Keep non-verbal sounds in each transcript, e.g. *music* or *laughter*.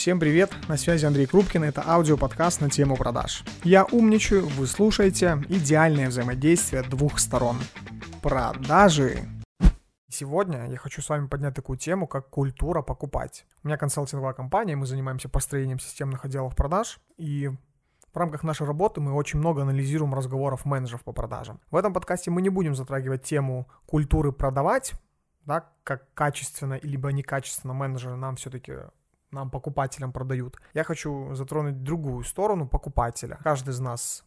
Всем привет, на связи Андрей Крупкин, это аудиоподкаст на тему продаж. Я умничаю, вы слушаете идеальное взаимодействие двух сторон. Продажи. Сегодня я хочу с вами поднять такую тему, как культура покупать. У меня консалтинговая компания, мы занимаемся построением системных отделов продаж, и в рамках нашей работы мы очень много анализируем разговоров менеджеров по продажам. В этом подкасте мы не будем затрагивать тему культуры продавать, да, как качественно либо некачественно менеджеры нам все-таки нам, покупателям, продают. Я хочу затронуть другую сторону покупателя. Каждый из нас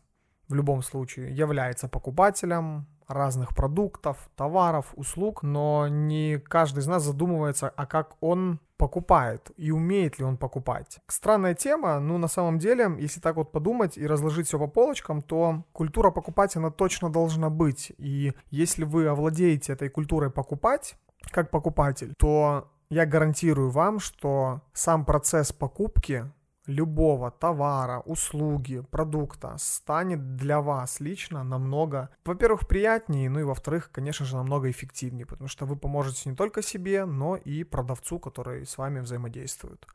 в любом случае является покупателем разных продуктов, товаров, услуг, но не каждый из нас задумывается, а как он покупает и умеет ли он покупать. Странная тема, но на самом деле, если так вот подумать и разложить все по полочкам, то культура покупать, она точно должна быть. И если вы овладеете этой культурой покупать, как покупатель, то я гарантирую вам, что сам процесс покупки любого товара, услуги, продукта станет для вас лично намного, во-первых, приятнее, ну и во-вторых, конечно же, намного эффективнее, потому что вы поможете не только себе, но и продавцу, который с вами взаимодействует.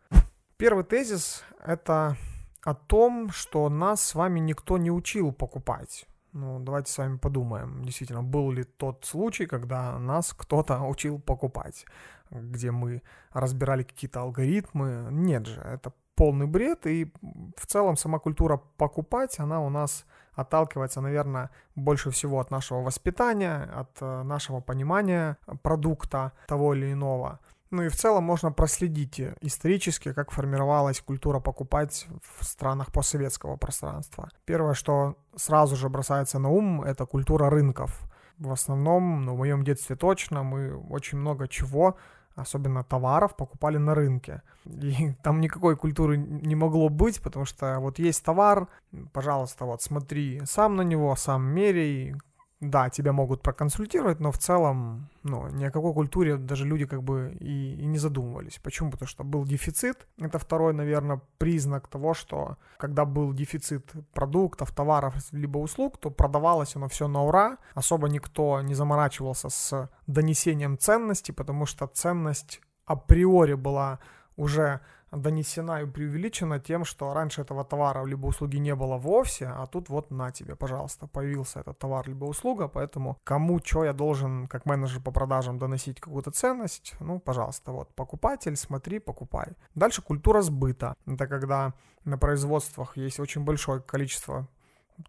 Первый тезис — это о том, что нас с вами никто не учил покупать. Ну, давайте с вами подумаем, действительно, был ли тот случай, когда нас кто-то *laughs* учил покупать, где мы разбирали какие-то алгоритмы. Нет же, это полный бред, и в целом сама культура покупать, она у нас отталкивается, наверное, больше всего от нашего воспитания, от э, нашего понимания продукта того или иного. Ну и в целом можно проследить исторически, как формировалась культура покупать в странах постсоветского пространства. Первое, что сразу же бросается на ум, это культура рынков. В основном, ну, в моем детстве точно, мы очень много чего особенно товаров, покупали на рынке. И *laughs* там никакой культуры не могло быть, потому что вот есть товар, пожалуйста, вот смотри сам на него, сам меряй, да, тебя могут проконсультировать, но в целом, ну, ни о какой культуре даже люди как бы и, и не задумывались. Почему? Потому что был дефицит. Это второй, наверное, признак того, что когда был дефицит продуктов, товаров, либо услуг, то продавалось оно все на ура. Особо никто не заморачивался с донесением ценности, потому что ценность априори была уже донесена и преувеличена тем, что раньше этого товара либо услуги не было вовсе, а тут вот на тебе, пожалуйста, появился этот товар либо услуга, поэтому кому что я должен как менеджер по продажам доносить какую-то ценность, ну, пожалуйста, вот покупатель, смотри, покупай. Дальше культура сбыта. Это когда на производствах есть очень большое количество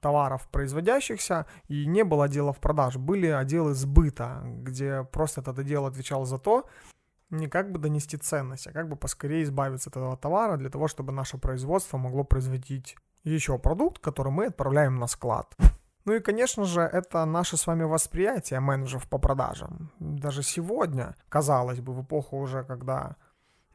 товаров производящихся, и не было отделов продаж, были отделы сбыта, где просто этот отдел отвечал за то, не как бы донести ценность, а как бы поскорее избавиться от этого товара для того, чтобы наше производство могло производить еще продукт, который мы отправляем на склад. Ну и, конечно же, это наше с вами восприятие менеджеров по продажам. Даже сегодня, казалось бы, в эпоху уже, когда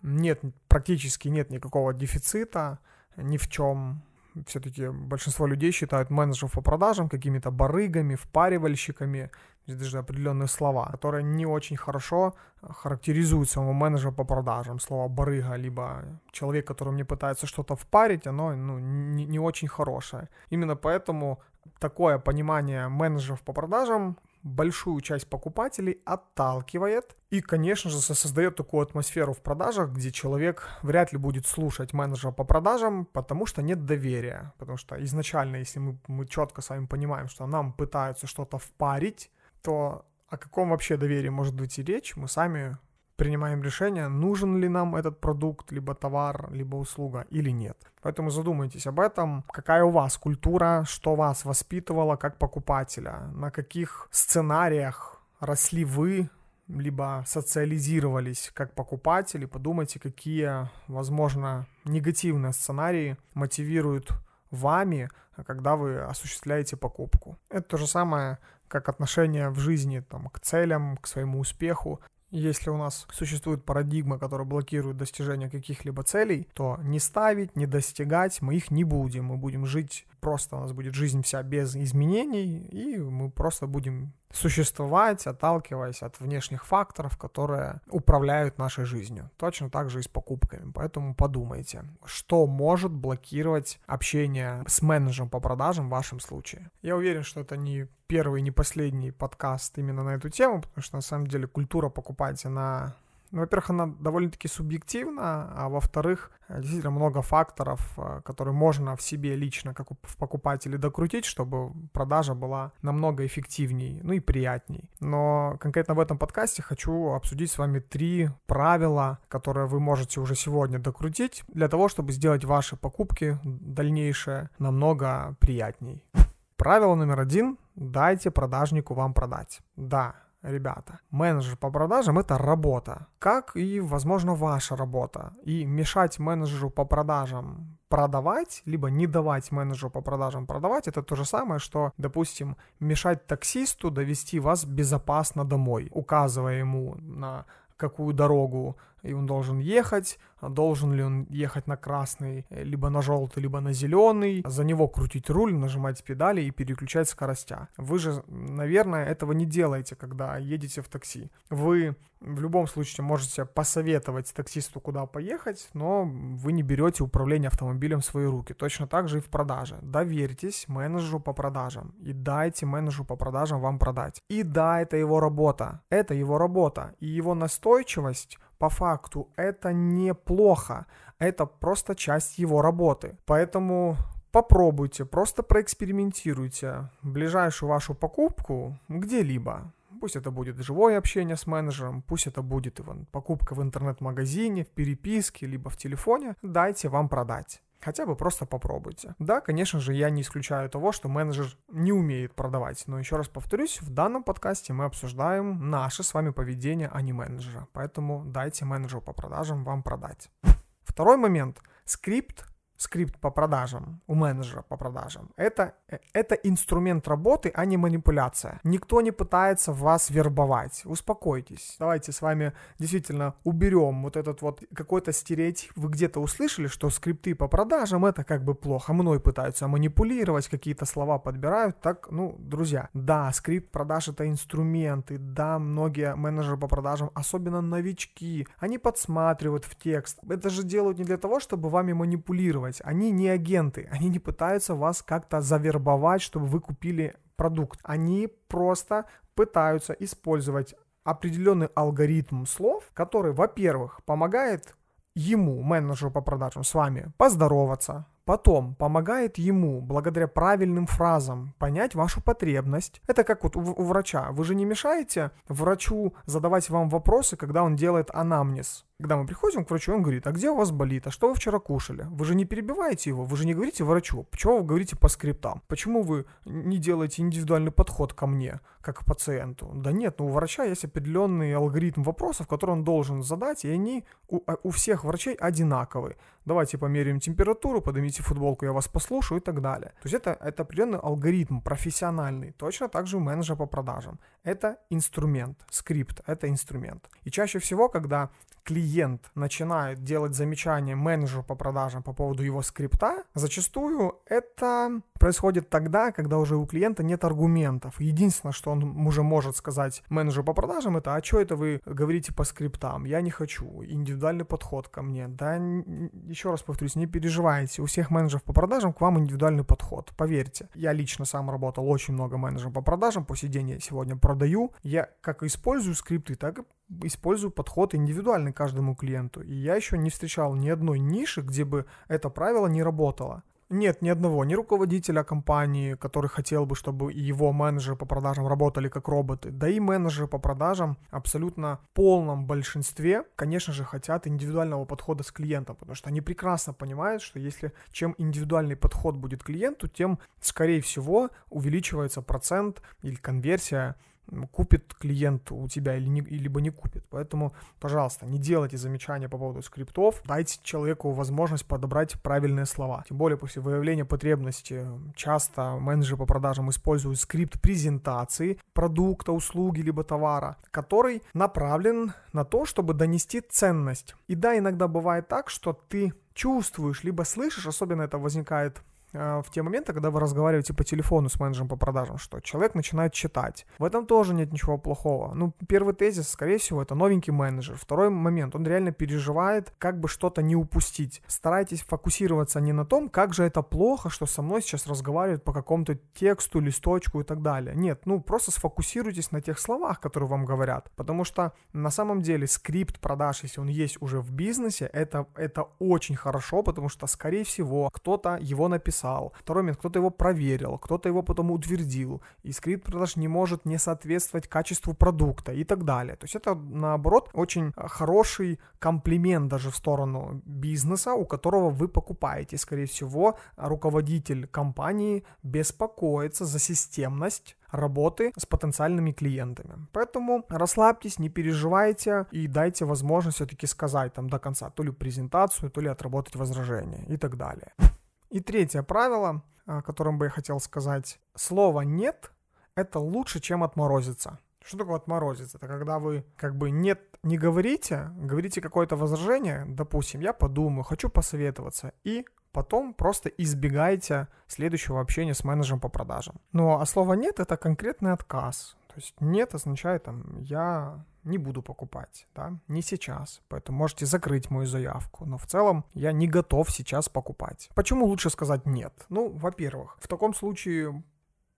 нет, практически нет никакого дефицита ни в чем, все-таки большинство людей считают менеджеров по продажам какими-то барыгами, впаривальщиками, есть даже определенные слова, которые не очень хорошо характеризуют самого менеджера по продажам. Слово барыга, либо человек, который мне пытается что-то впарить, оно ну, не, не очень хорошее. Именно поэтому такое понимание менеджеров по продажам большую часть покупателей отталкивает и, конечно же, создает такую атмосферу в продажах, где человек вряд ли будет слушать менеджера по продажам, потому что нет доверия. Потому что изначально, если мы, мы четко с вами понимаем, что нам пытаются что-то впарить, то о каком вообще доверии может быть и речь, мы сами принимаем решение, нужен ли нам этот продукт, либо товар, либо услуга или нет. Поэтому задумайтесь об этом, какая у вас культура, что вас воспитывало как покупателя, на каких сценариях росли вы, либо социализировались как покупатели, подумайте, какие, возможно, негативные сценарии мотивируют вами, когда вы осуществляете покупку. Это то же самое, как отношение в жизни там, к целям, к своему успеху. Если у нас существует парадигма, которая блокирует достижение каких-либо целей, то не ставить, не достигать мы их не будем. Мы будем жить просто, у нас будет жизнь вся без изменений, и мы просто будем существовать, отталкиваясь от внешних факторов, которые управляют нашей жизнью. Точно так же и с покупками. Поэтому подумайте, что может блокировать общение с менеджером по продажам в вашем случае. Я уверен, что это не первый, не последний подкаст именно на эту тему, потому что на самом деле культура покупать, она во-первых, она довольно-таки субъективна, а во-вторых, действительно много факторов, э, которые можно в себе лично, как в покупателе, докрутить, чтобы продажа была намного эффективней, ну и приятней. Но конкретно в этом подкасте хочу обсудить с вами три правила, которые вы можете уже сегодня докрутить для того, чтобы сделать ваши покупки дальнейшие намного приятней. Правило номер один – дайте продажнику вам продать. Да, ребята, менеджер по продажам это работа, как и, возможно, ваша работа. И мешать менеджеру по продажам продавать, либо не давать менеджеру по продажам продавать, это то же самое, что, допустим, мешать таксисту довести вас безопасно домой, указывая ему на какую дорогу и он должен ехать, должен ли он ехать на красный, либо на желтый, либо на зеленый, за него крутить руль, нажимать педали и переключать скоростя. Вы же, наверное, этого не делаете, когда едете в такси. Вы в любом случае можете посоветовать таксисту, куда поехать, но вы не берете управление автомобилем в свои руки. Точно так же и в продаже. Доверьтесь менеджеру по продажам и дайте менеджеру по продажам вам продать. И да, это его работа. Это его работа. И его настойчивость по факту это неплохо, это просто часть его работы. Поэтому попробуйте, просто проэкспериментируйте ближайшую вашу покупку где-либо. Пусть это будет живое общение с менеджером, пусть это будет покупка в интернет-магазине, в переписке, либо в телефоне. Дайте вам продать. Хотя бы просто попробуйте. Да, конечно же, я не исключаю того, что менеджер не умеет продавать, но еще раз повторюсь, в данном подкасте мы обсуждаем наше с вами поведение, а не менеджера. Поэтому дайте менеджеру по продажам вам продать. Второй момент. Скрипт скрипт по продажам, у менеджера по продажам. Это, это инструмент работы, а не манипуляция. Никто не пытается вас вербовать. Успокойтесь. Давайте с вами действительно уберем вот этот вот какой-то стереотип. Вы где-то услышали, что скрипты по продажам это как бы плохо. Мной пытаются манипулировать, какие-то слова подбирают. Так, ну, друзья, да, скрипт продаж это инструменты. Да, многие менеджеры по продажам, особенно новички, они подсматривают в текст. Это же делают не для того, чтобы вами манипулировать делать. Они не агенты, *laughs* они не пытаются вас как-то завербовать, чтобы вы купили продукт. Они просто пытаются использовать определенный алгоритм слов, который, во-первых, помогает ему, менеджеру по продажам, с вами поздороваться, Потом помогает ему, благодаря правильным фразам, понять вашу потребность. Это как вот у, у врача. Вы же не мешаете врачу задавать вам вопросы, когда он делает анамнез. Когда мы приходим к врачу, он говорит, а где у вас болит, а что вы вчера кушали? Вы же не перебиваете его, вы же не говорите врачу, почему вы говорите по скриптам? Почему вы не делаете индивидуальный подход ко мне, как к пациенту? Да нет, ну у врача есть определенный алгоритм вопросов, который он должен задать, и они у, а, у всех врачей одинаковые. Давайте померяем температуру, поднимите футболку, я вас послушаю и так далее. То есть это, это определенный алгоритм профессиональный, точно так же у менеджера по продажам. Это инструмент, скрипт, это инструмент. И чаще всего, когда клиент начинает делать замечания менеджеру по продажам по поводу его скрипта, зачастую это происходит тогда, когда уже у клиента нет аргументов. Единственное, что он уже может сказать менеджеру по продажам, это «А что это вы говорите по скриптам? Я не хочу. Индивидуальный подход ко мне». Да, еще раз повторюсь, не переживайте. У всех менеджеров по продажам к вам индивидуальный подход. Поверьте. Я лично сам работал очень много менеджеров по продажам. По сей день я сегодня продаю. Я как использую скрипты, так и использую подход индивидуальный каждому клиенту. И я еще не встречал ни одной ниши, где бы это правило не работало. Нет ни одного, ни руководителя компании, который хотел бы, чтобы его менеджеры по продажам работали как роботы, да и менеджеры по продажам абсолютно полном большинстве, конечно же, хотят индивидуального подхода с клиентом, потому что они прекрасно понимают, что если чем индивидуальный подход будет клиенту, тем, скорее всего, увеличивается процент или конверсия купит клиент у тебя или не, либо не купит. Поэтому, пожалуйста, не делайте замечания по поводу скриптов, дайте человеку возможность подобрать правильные слова. Тем более после выявления потребности часто менеджеры по продажам используют скрипт презентации продукта, услуги либо товара, который направлен на то, чтобы донести ценность. И да, иногда бывает так, что ты чувствуешь, либо слышишь, особенно это возникает в те моменты, когда вы разговариваете по телефону с менеджером по продажам, что человек начинает читать. В этом тоже нет ничего плохого. Ну, первый тезис, скорее всего, это новенький менеджер. Второй момент, он реально переживает, как бы что-то не упустить. Старайтесь фокусироваться не на том, как же это плохо, что со мной сейчас разговаривают по какому-то тексту, листочку и так далее. Нет, ну просто сфокусируйтесь на тех словах, которые вам говорят. Потому что на самом деле скрипт продаж, если он есть уже в бизнесе, это, это очень хорошо, потому что, скорее всего, кто-то его написал. Второй момент, кто-то его проверил, кто-то его потом утвердил. И скрипт продаж не может не соответствовать качеству продукта и так далее. То есть это, наоборот, очень хороший комплимент даже в сторону бизнеса, у которого вы покупаете. Скорее всего, руководитель компании беспокоится за системность работы с потенциальными клиентами. Поэтому расслабьтесь, не переживайте и дайте возможность все-таки сказать там до конца то ли презентацию, то ли отработать возражение и так далее. И третье правило, о котором бы я хотел сказать. Слово «нет» — это лучше, чем отморозиться. Что такое отморозиться? Это когда вы как бы нет, не говорите, говорите какое-то возражение, допустим, я подумаю, хочу посоветоваться, и потом просто избегайте следующего общения с менеджером по продажам. Ну а слово «нет» — это конкретный отказ. То есть «нет» означает там «я не буду покупать, да, не сейчас, поэтому можете закрыть мою заявку, но в целом я не готов сейчас покупать. Почему лучше сказать нет? Ну, во-первых, в таком случае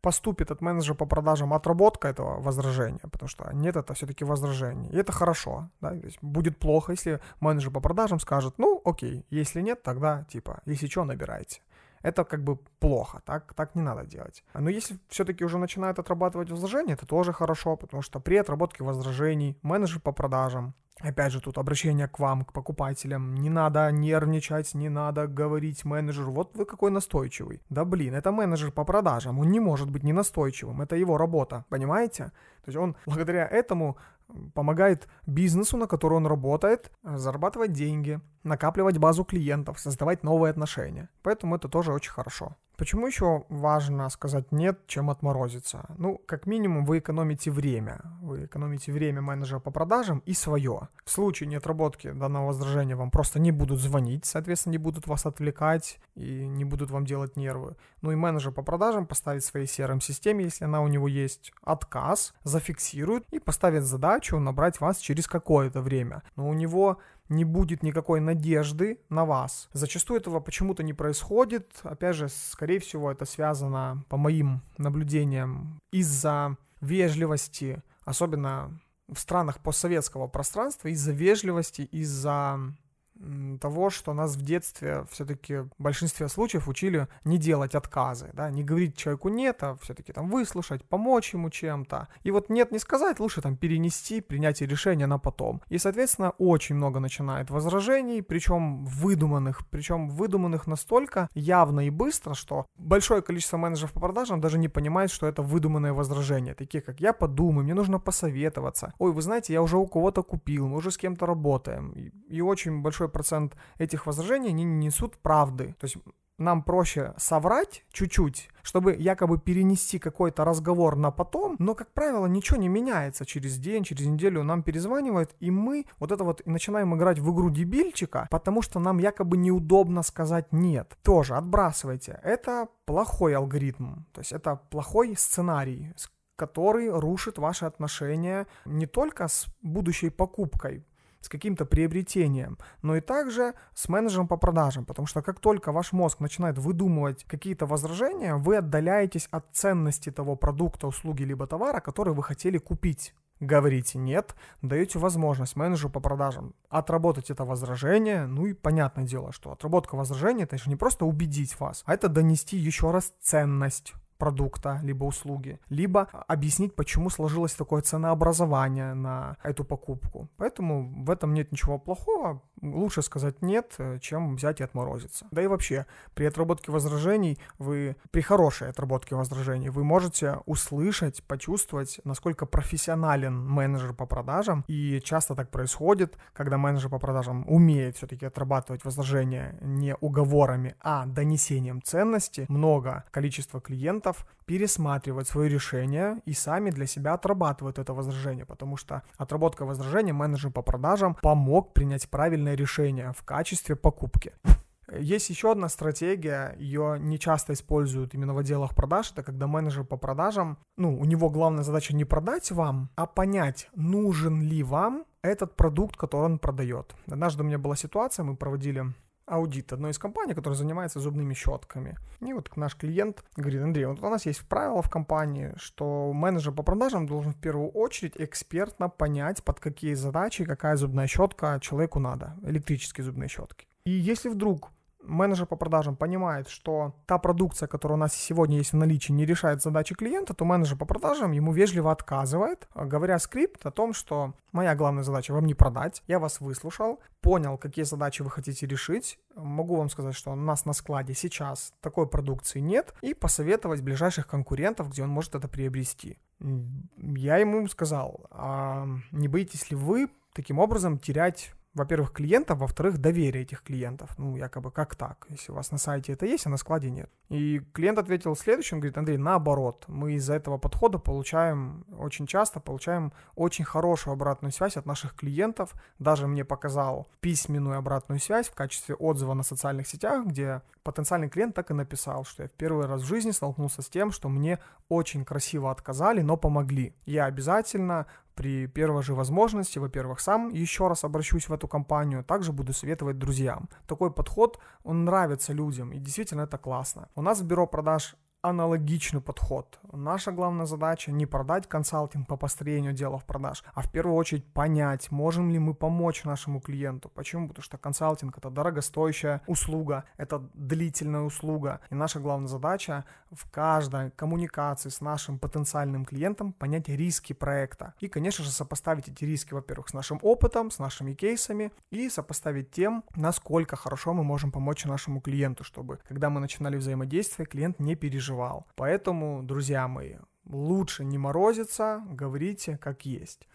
поступит от менеджера по продажам отработка этого возражения, потому что нет, это все-таки возражение. И это хорошо, да, то есть будет плохо, если менеджер по продажам скажет, ну, окей, если нет, тогда, типа, если что, набирайте. Это как бы плохо, так, так не надо делать. Но если все-таки уже начинают отрабатывать возражения, это тоже хорошо, потому что при отработке возражений менеджер по продажам Опять же, тут обращение к вам, к покупателям. Не надо нервничать, не надо говорить менеджеру, вот вы какой настойчивый. Да блин, это менеджер по продажам, он не может быть не настойчивым, это его работа, понимаете? То есть он благодаря этому помогает бизнесу, на который он работает, зарабатывать деньги, накапливать базу клиентов, создавать новые отношения. Поэтому это тоже очень хорошо. Почему еще важно сказать нет, чем отморозиться? Ну, как минимум, вы экономите время. Вы экономите время менеджера по продажам и свое. В случае неотработки данного возражения вам просто не будут звонить, соответственно, не будут вас отвлекать и не будут вам делать нервы. Ну и менеджер по продажам поставит своей CRM-системе, если она у него есть, отказ, зафиксирует и поставит задачу набрать вас через какое-то время. Но у него не будет никакой надежды на вас. Зачастую этого почему-то не происходит. Опять же, скорее всего, это связано, по моим наблюдениям, из-за вежливости, особенно в странах постсоветского пространства, из-за вежливости, из-за того, что нас в детстве все-таки в большинстве случаев учили не делать отказы, да, не говорить человеку нет, а все-таки там выслушать, помочь ему чем-то. И вот нет не сказать, лучше там перенести принятие решения на потом. И, соответственно, очень много начинает возражений, причем выдуманных, причем выдуманных настолько явно и быстро, что большое количество менеджеров по продажам даже не понимает, что это выдуманные возражения, такие как я подумаю, мне нужно посоветоваться. Ой, вы знаете, я уже у кого-то купил, мы уже с кем-то работаем. И, и очень большой большой процент этих возражений не несут правды. То есть нам проще соврать чуть-чуть, чтобы якобы перенести какой-то разговор на потом, но, как правило, ничего не меняется через день, через неделю нам перезванивают, и мы вот это вот и начинаем играть в игру дебильчика, потому что нам якобы неудобно сказать нет. Тоже отбрасывайте. Это плохой алгоритм, то есть это плохой сценарий, который рушит ваши отношения не только с будущей покупкой, с каким-то приобретением, но и также с менеджером по продажам, потому что как только ваш мозг начинает выдумывать какие-то возражения, вы отдаляетесь от ценности того продукта, услуги либо товара, который вы хотели купить. Говорите нет, даете возможность менеджеру по продажам отработать это возражение, ну и понятное дело, что отработка возражения это же не просто убедить вас, а это донести еще раз ценность продукта, либо услуги, либо объяснить, почему сложилось такое ценообразование на эту покупку. Поэтому в этом нет ничего плохого. Лучше сказать нет, э, чем взять и отморозиться. Да и вообще, при отработке возражений, вы, при хорошей отработке возражений, вы можете услышать, почувствовать, насколько профессионален менеджер по продажам. И часто так происходит, когда менеджер по продажам умеет все-таки отрабатывать возражения не уговорами, а донесением ценности. Много количества клиентов пересматривают свое решение и сами для себя отрабатывают это возражение, потому что отработка возражения менеджер по продажам помог принять правильное решение в качестве покупки. Есть еще одна стратегия, ее не часто используют именно в отделах продаж, это когда менеджер по продажам, ну, у него главная задача не продать вам, а понять, нужен ли вам этот продукт, который он продает. Однажды у меня была ситуация, мы проводили аудит одной из компаний, которая занимается зубными щетками. И вот наш клиент говорит, Андрей, вот у нас есть правило в компании, что менеджер по продажам должен в первую очередь экспертно понять, под какие задачи какая зубная щетка человеку надо, электрические зубные щетки. И если вдруг менеджер по продажам понимает, что та продукция, которая у нас сегодня есть в наличии, не решает задачи клиента, то менеджер по продажам ему вежливо отказывает, говоря скрипт о том, что моя главная задача вам не продать, я вас выслушал, понял, какие задачи вы хотите решить, могу вам сказать, что у нас на складе сейчас такой продукции нет, и посоветовать ближайших конкурентов, где он может это приобрести. Я ему сказал, а не боитесь ли вы таким образом терять во-первых, клиентов, во-вторых, доверие этих клиентов. Ну, якобы, как так? Если у вас на сайте это есть, а на складе нет. И клиент ответил следующим, говорит, Андрей, наоборот, мы из-за этого подхода получаем, очень часто получаем очень хорошую обратную связь от наших клиентов. Даже мне показал письменную обратную связь в качестве отзыва на социальных сетях, где потенциальный клиент так и написал, что я в первый раз в жизни столкнулся с тем, что мне очень красиво отказали, но помогли. Я обязательно при первой же возможности, во-первых, сам еще раз обращусь в эту компанию, также буду советовать друзьям. Такой подход, он нравится людям, и действительно это классно. У нас в бюро продаж аналогичный подход. Наша главная задача не продать консалтинг по построению делов продаж, а в первую очередь понять, можем ли мы помочь нашему клиенту. Почему? Потому что консалтинг это дорогостоящая услуга, это длительная услуга. И наша главная задача в каждой коммуникации с нашим потенциальным клиентом понять риски проекта. И, конечно же, сопоставить эти риски, во-первых, с нашим опытом, с нашими кейсами и сопоставить тем, насколько хорошо мы можем помочь нашему клиенту, чтобы, когда мы начинали взаимодействие, клиент не переживал переживал. Поэтому, друзья мои, лучше не морозиться, говорите как есть.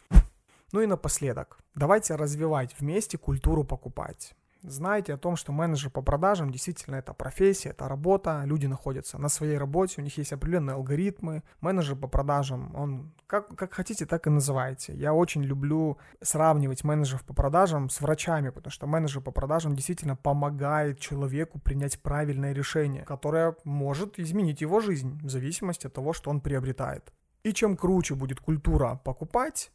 Ну и напоследок, давайте развивать вместе культуру покупать. Знайте о том, что менеджер по продажам действительно это профессия, это работа, люди находятся на своей работе, у них есть определенные алгоритмы. Менеджер по продажам, он как, как хотите, так и называйте. Я очень люблю сравнивать менеджеров по продажам с врачами, потому что менеджер по продажам действительно помогает человеку принять правильное решение, которое может изменить его жизнь в зависимости от того, что он приобретает. И чем круче будет культура покупать,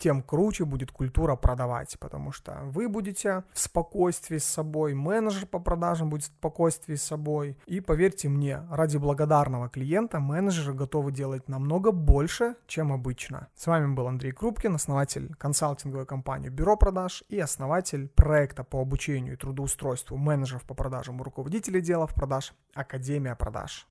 тем круче будет культура продавать, потому что вы будете в спокойствии с собой, менеджер по продажам будет в спокойствии с собой. И поверьте мне, ради благодарного клиента менеджеры готовы делать намного больше, чем обычно. С вами был Андрей Крупкин, основатель консалтинговой компании Бюро продаж и основатель проекта по обучению и трудоустройству менеджеров по продажам и руководителей делов продаж Академия продаж.